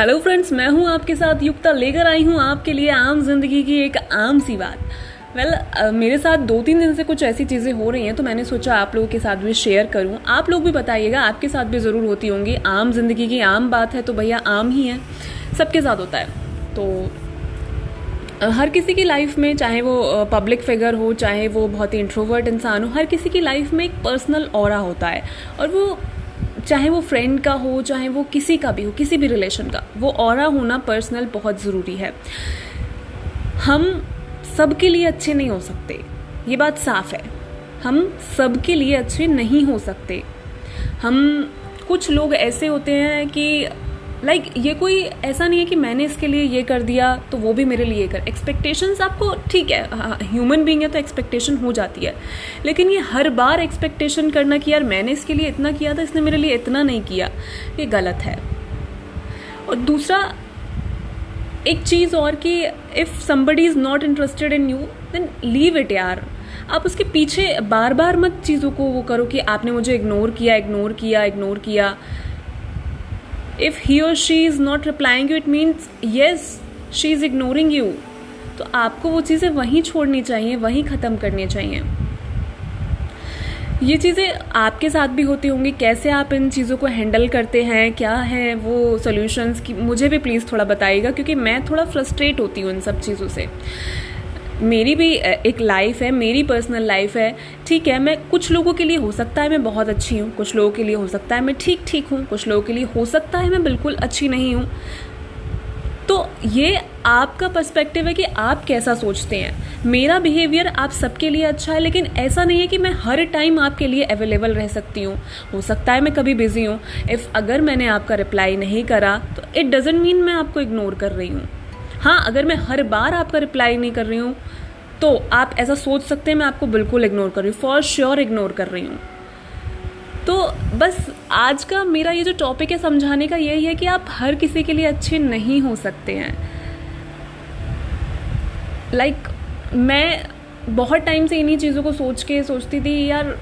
Hello friends मैं हूँ आपके साथ युक्ता लेकर आई हूँ आपके लिए आम ज़िंदगी की एक आम सी बात। वेल well, uh, मेरे साथ दो तीन दिन से कुछ ऐसी चीज़ें हो रही हैं तो मैंने सोचा आप लोगों के साथ भी शेयर करूँ। आप लोग भी बताइएगा आपके साथ भी ज़रूर होती होंगी। आम ज़िंदगी की आम बात है तो भैया आम ही है। सबके साथ होता है। तो हर किसी की लाइफ में चाहे वो पब्लिक फिगर हो चाहे वो बहुत ही इंट्रोवर्ट इंसान हो हर किसी की लाइफ में एक पर्सनल और होता है। और वो चाहे वो फ्रेंड का हो, चाहे वो किसी का भी हो, किसी भी रिलेशन का, वो और होना पर्सनल बहुत ज़रूरी है। हम सबके लिए अच्छे नहीं हो सकते, ये बात साफ़ है। हम सबके लिए अच्छे नहीं हो सकते। हम, कुछ लोग ऐसे होते हैं कि लाइक like, ये कोई ऐसा नहीं है कि मैंने इसके लिए ये कर दिया तो वो भी मेरे लिए कर। एक्सपेक्टेशंस आपको ठीक है ह्यूमन बींग है तो एक्सपेक्टेशन हो जाती है। लेकिन ये हर बार एक्सपेक्टेशन करना कि यार मैंने इसके लिए इतना किया था इसने मेरे लिए इतना नहीं किया ये गलत है। और दूसरा एक चीज़ और कि if somebody is not interested in you then leave it यार। आप उसके पीछे बार बार मत चीज़ों को वो करो कि आपने मुझे इग्नोर किया इग्नोर किया इग्नोर किया। इफ़ ही और she is not replying you it means yes she is ignoring you तो आपको वो चीज़ें वहीं छोड़नी चाहिए, वहीं ख़त्म करनी चाहिए। ये चीज़ें आपके साथ भी होती होंगी, कैसे आप इन चीज़ों को हैंडल करते हैं, क्या है वो सोल्यूशंस की, मुझे भी प्लीज़ थोड़ा बताइएगा, क्योंकि मैं थोड़ा फ्रस्ट्रेट होती हूँ इन सब चीज़ों से। मेरी भी एक लाइफ है, मेरी पर्सनल लाइफ है, ठीक है, मैं कुछ लोगों के लिए हो सकता है मैं बहुत अच्छी हूँ, कुछ लोगों के लिए हो सकता है मैं ठीक ठीक हूँ, कुछ लोगों के लिए हो सकता है मैं बिल्कुल अच्छी नहीं हूँ। तो ये आपका पर्सपेक्टिव है कि आप कैसा सोचते हैं। मेरा बिहेवियर आप सबके लिए अच्छा है, लेकिन ऐसा नहीं है कि मैं हर टाइम आपके लिए अवेलेबल रह सकती हूँ। हो सकता है मैं कभी बिज़ी हूँ। इफ़ अगर मैंने आपका रिप्लाई नहीं करा तो इट डजेंट मीन मैं आपको इग्नोर कर रही हूँ। हाँ अगर मैं हर बार आपका रिप्लाई नहीं कर रही हूँ तो आप ऐसा सोच सकते हैं मैं आपको बिल्कुल इग्नोर कर रही हूँ फॉर श्योर इग्नोर कर रही हूँ। तो बस आज का मेरा ये जो टॉपिक है समझाने का यही है कि आप हर किसी के लिए अच्छे नहीं हो सकते हैं। लाइक like, मैं बहुत टाइम से इन्हीं चीज़ों को सोच के सोचती थी यार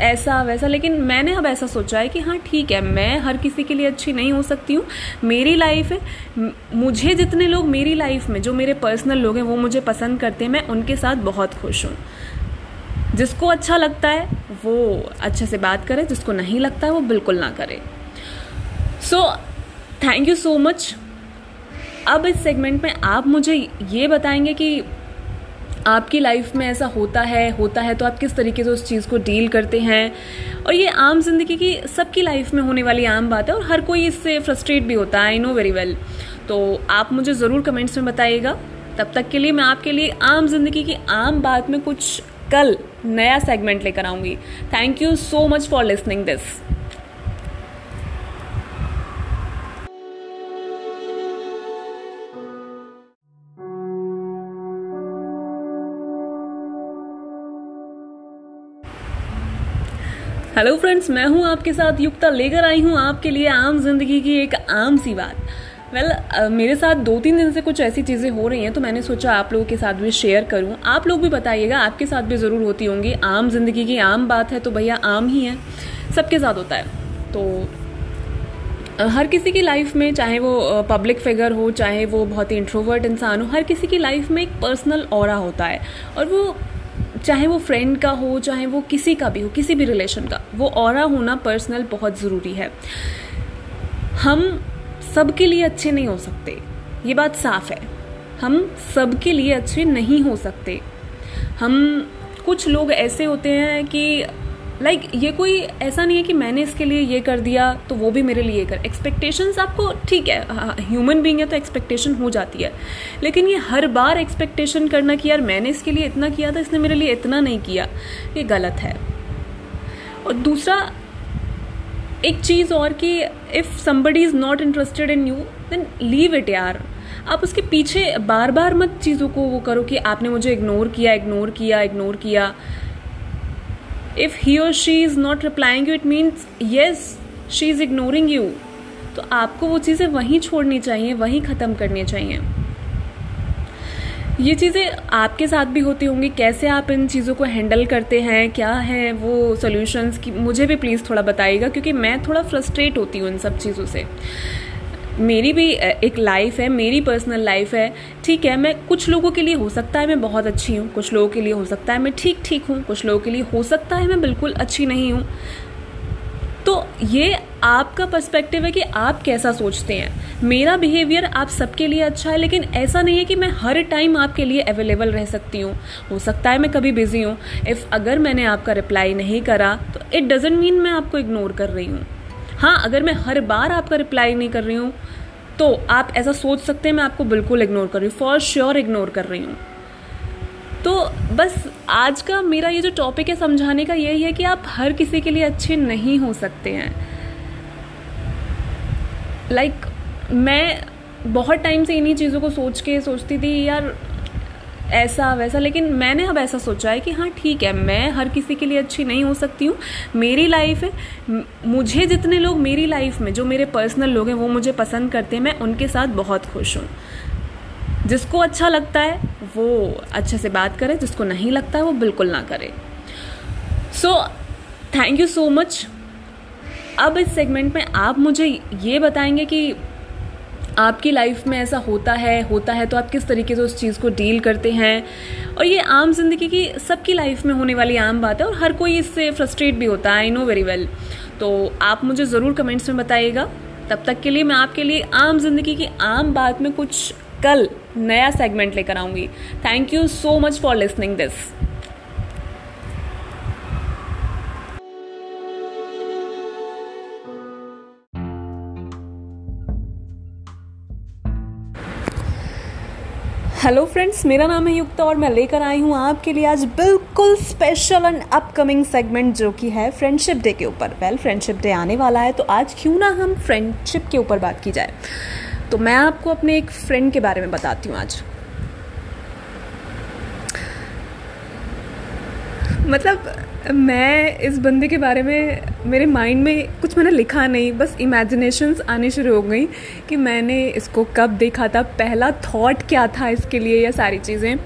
ऐसा, वैसा, लेकिन मैंने अब ऐसा सोचा है कि हाँ ठीक है, मैं हर किसी के लिए अच्छी नहीं हो सकती हूँ। मेरी लाइफ है मुझे जितने लोग मेरी लाइफ में, जो मेरे पर्सनल लोग हैं, वो मुझे पसंद करते हैं, मैं उनके साथ बहुत खुश हूँ। जिसको अच्छा लगता है, वो अच्छे से बात करे, जिसको नहीं लगता है, वो बिल्कुल ना करे। So thank you so much अब इस सेगमेंट में आप मुझे ये बताएँगे कि आपकी लाइफ में ऐसा होता है होता है तो आप किस तरीके से उस चीज़ को डील करते हैं? और ये आम ज़िंदगी की सबकी लाइफ में होने वाली आम बात है और हर कोई इससे फ्रस्ट्रेट भी होता है आई नो वेरी वेल तो आप मुझे ज़रूर कमेंट्स में बताइएगा। तब तक के लिए मैं आपके लिए आम ज़िंदगी की आम बात में कुछ कल नया सेगमेंट लेकर आऊँगी. Thank you so much for listening this hello friends मैं हूँ आपके साथ युक्ता लेकर आई हूँ आपके लिए आम ज़िंदगी की एक आम सी बात। वेल well, uh, मेरे साथ दो तीन दिन से कुछ ऐसी चीज़ें हो रही हैं तो मैंने सोचा आप लोगों के साथ भी शेयर करूँ। आप लोग भी बताइएगा आपके साथ भी ज़रूर होती होंगी। आम ज़िंदगी की आम बात है तो भैया आम ही है। सबके साथ होता है। तो हर किसी की लाइफ में चाहे वो पब्लिक फिगर हो चाहे वो बहुत ही इंट्रोवर्ट इंसान हो हर किसी की लाइफ में एक पर्सनल और होता है। और वो चाहे वो फ्रेंड का हो, चाहे वो किसी का भी हो, किसी भी रिलेशन का, वो और होना पर्सनल बहुत ज़रूरी है। हम सबके लिए अच्छे नहीं हो सकते, ये बात साफ़ है। हम सबके लिए अच्छे नहीं हो सकते। हम कुछ लोग ऐसे होते हैं कि लाइक like, ये कोई ऐसा नहीं है कि मैंने इसके लिए ये कर दिया तो वो भी मेरे लिए कर। एक्सपेक्टेशंस आपको ठीक है ह्यूमन हाँ, बींग है तो एक्सपेक्टेशन हो जाती है। लेकिन ये हर बार एक्सपेक्टेशन करना कि यार मैंने इसके लिए इतना किया था इसने मेरे लिए इतना नहीं किया ये गलत है। और दूसरा एक चीज़ और कि if somebody is not interested in you then leave it यार। आप उसके पीछे बार बार मत चीज़ों को वो करो कि आपने मुझे इग्नोर किया इग्नोर किया इग्नोर किया। इफ़ ही और she is not replying you it means yes she is ignoring you तो आपको वो चीज़ें वहीं छोड़नी चाहिए, वहीं ख़त्म करनी चाहिए। ये चीज़ें आपके साथ भी होती होंगी। कैसे आप इन चीज़ों को हैंडल करते हैं? क्या है वो सोल्यूशंस की मुझे भी प्लीज़ थोड़ा बताइएगा, क्योंकि मैं थोड़ा फ्रस्ट्रेट होती हूँ इन सब चीज़ों से। मेरी भी एक लाइफ है, मेरी पर्सनल लाइफ है। ठीक है, मैं कुछ लोगों के लिए हो सकता है मैं बहुत अच्छी हूँ, कुछ लोगों के लिए हो सकता है मैं ठीक ठीक हूँ, कुछ लोगों के लिए हो सकता है मैं बिल्कुल अच्छी नहीं हूँ। तो ये आपका पर्सपेक्टिव है कि आप कैसा सोचते हैं। मेरा बिहेवियर आप सबके लिए अच्छा है, लेकिन ऐसा नहीं है कि मैं हर टाइम आपके लिए अवेलेबल रह सकती हूँ। हो सकता है मैं कभी बिज़ी हूँ। इफ़ अगर मैंने आपका रिप्लाई नहीं करा तो इट डजेंट मीन मैं आपको इग्नोर कर रही हूँ। हाँ अगर मैं हर बार आपका रिप्लाई नहीं कर रही हूँ तो आप ऐसा सोच सकते हैं मैं आपको बिल्कुल इग्नोर कर रही हूँ फॉर श्योर इग्नोर कर रही हूँ। तो बस आज का मेरा ये जो टॉपिक है समझाने का यही है कि आप हर किसी के लिए अच्छे नहीं हो सकते हैं। लाइक like, मैं बहुत टाइम से इन्हीं चीज़ों को सोच के सोचती थी यार ऐसा वैसा, लेकिन मैंने अब ऐसा सोचा है कि हाँ ठीक है, मैं हर किसी के लिए अच्छी नहीं हो सकती हूँ। मेरी लाइफ है मुझे जितने लोग मेरी लाइफ में, जो मेरे पर्सनल लोग हैं, वो मुझे पसंद करते हैं, मैं उनके साथ बहुत खुश हूँ। जिसको अच्छा लगता है, वो अच्छे से बात करे, जिसको नहीं लगता है, वो बिल्कुल ना करे। So thank you so much अब इस सेगमेंट में आप मुझे ये बताएँगे कि आपकी लाइफ में ऐसा होता है होता है तो आप किस तरीके से उस चीज़ को डील करते हैं? और ये आम ज़िंदगी की सबकी लाइफ में होने वाली आम बात है और हर कोई इससे फ्रस्ट्रेट भी होता है आई नो वेरी वेल तो आप मुझे ज़रूर कमेंट्स में बताइएगा। तब तक के लिए मैं आपके लिए आम ज़िंदगी की आम बात में कुछ कल नया सेगमेंट लेकर आऊँगी। Thank you so much for listening this hello friends मेरा नाम है युक्ता और मैं लेकर आई हूँ आपके लिए आज बिल्कुल स्पेशल एंड अपकमिंग सेगमेंट जो कि है फ्रेंडशिप डे के ऊपर। वेल फ्रेंडशिप डे आने वाला है तो आज क्यों ना हम फ्रेंडशिप के ऊपर बात की जाए। तो मैं आपको अपने एक फ्रेंड के बारे में बताती हूँ आज। मतलब मैं इस बंदे के बारे में मेरे माइंड में कुछ मैंने लिखा नहीं बस इमेजिनेशंस आने शुरू हो गई कि मैंने इसको कब देखा था पहला थॉट क्या था इसके लिए या सारी चीज़ें।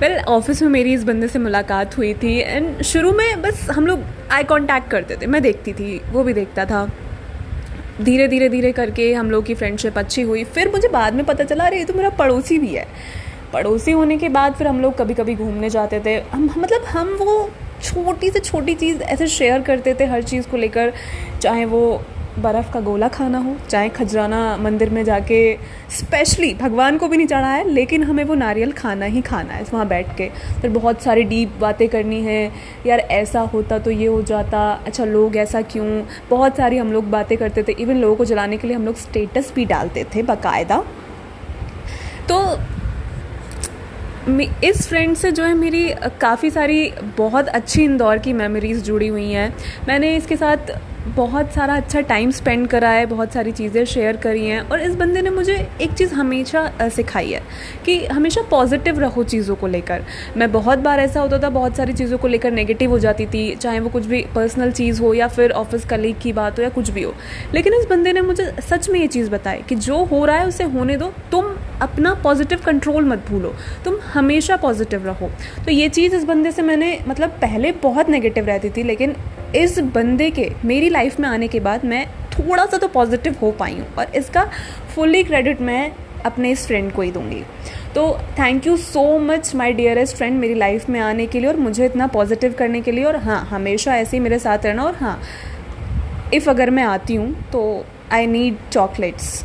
Well, ऑफ़िस में मेरी इस बंदे से मुलाकात हुई थी एंड शुरू में बस हम लोग आई कांटेक्ट करते थे। मैं देखती थी वो भी देखता था। धीरे धीरे धीरे करके हम लोग की फ्रेंडशिप अच्छी हुई। फिर मुझे बाद में पता चला अरे ये तो मेरा पड़ोसी भी है। पड़ोसी होने के बाद फिर हम लोग कभी कभी घूमने जाते थे। हम मतलब हम वो छोटी से छोटी चीज़ ऐसे शेयर करते थे हर चीज़ को लेकर, चाहे वो बर्फ़ का गोला खाना हो, चाहे खजराना मंदिर में जाके स्पेशली भगवान को भी नहीं चढ़ा है, लेकिन हमें वो नारियल खाना ही खाना है, वहाँ बैठ के। फिर बहुत सारी डीप बातें करनी है, यार ऐसा होता तो ये हो जाता अच्छा लोग ऐसा क्यों? बहुत सारी हम लोग बातें करते थे इवन लोगों को जलाने के लिए हम लोग स्टेटस भी डालते थे बाकायदा। तो इस फ्रेंड से जो है मेरी काफ़ी सारी बहुत अच्छी इंदौर की मेमोरीज़ जुड़ी हुई हैं। मैंने इसके साथ बहुत सारा अच्छा टाइम स्पेंड करा है, बहुत सारी चीज़ें शेयर करी हैं और इस बंदे ने मुझे एक चीज़ हमेशा सिखाई है कि हमेशा पॉजिटिव रहो चीज़ों को लेकर। मैं बहुत बार ऐसा होता था, बहुत सारी चीज़ों को लेकर नेगेटिव हो जाती थी, चाहे वो कुछ भी पर्सनल चीज़ हो या फिर ऑफ़िस कलीग की बात हो या कुछ भी हो। लेकिन इस बंदे ने मुझे सच में ये चीज़ बताई कि जो हो रहा है उसे होने दो, तुम अपना पॉजिटिव कंट्रोल मत भूलो। तुम हमेशा पॉजिटिव रहो। तो ये चीज़ इस बंदे से मैंने मतलब पहले बहुत नेगेटिव रहती थी, लेकिन इस बंदे के, मेरी लाइफ में आने के बाद मैं थोड़ा सा तो पॉजिटिव हो पाई हूँ और इसका फुल्ली क्रेडिट मैं अपने इस फ्रेंड को ही दूँगी। तो thank you so much my dearest friend मेरी लाइफ में आने के लिए और मुझे इतना पॉजिटिव करने के लिए। और हाँ हमेशा ऐसे ही मेरे साथ रहना और हाँ इफ़ अगर मैं आती हूँ तो आई नीड चॉकलेट्स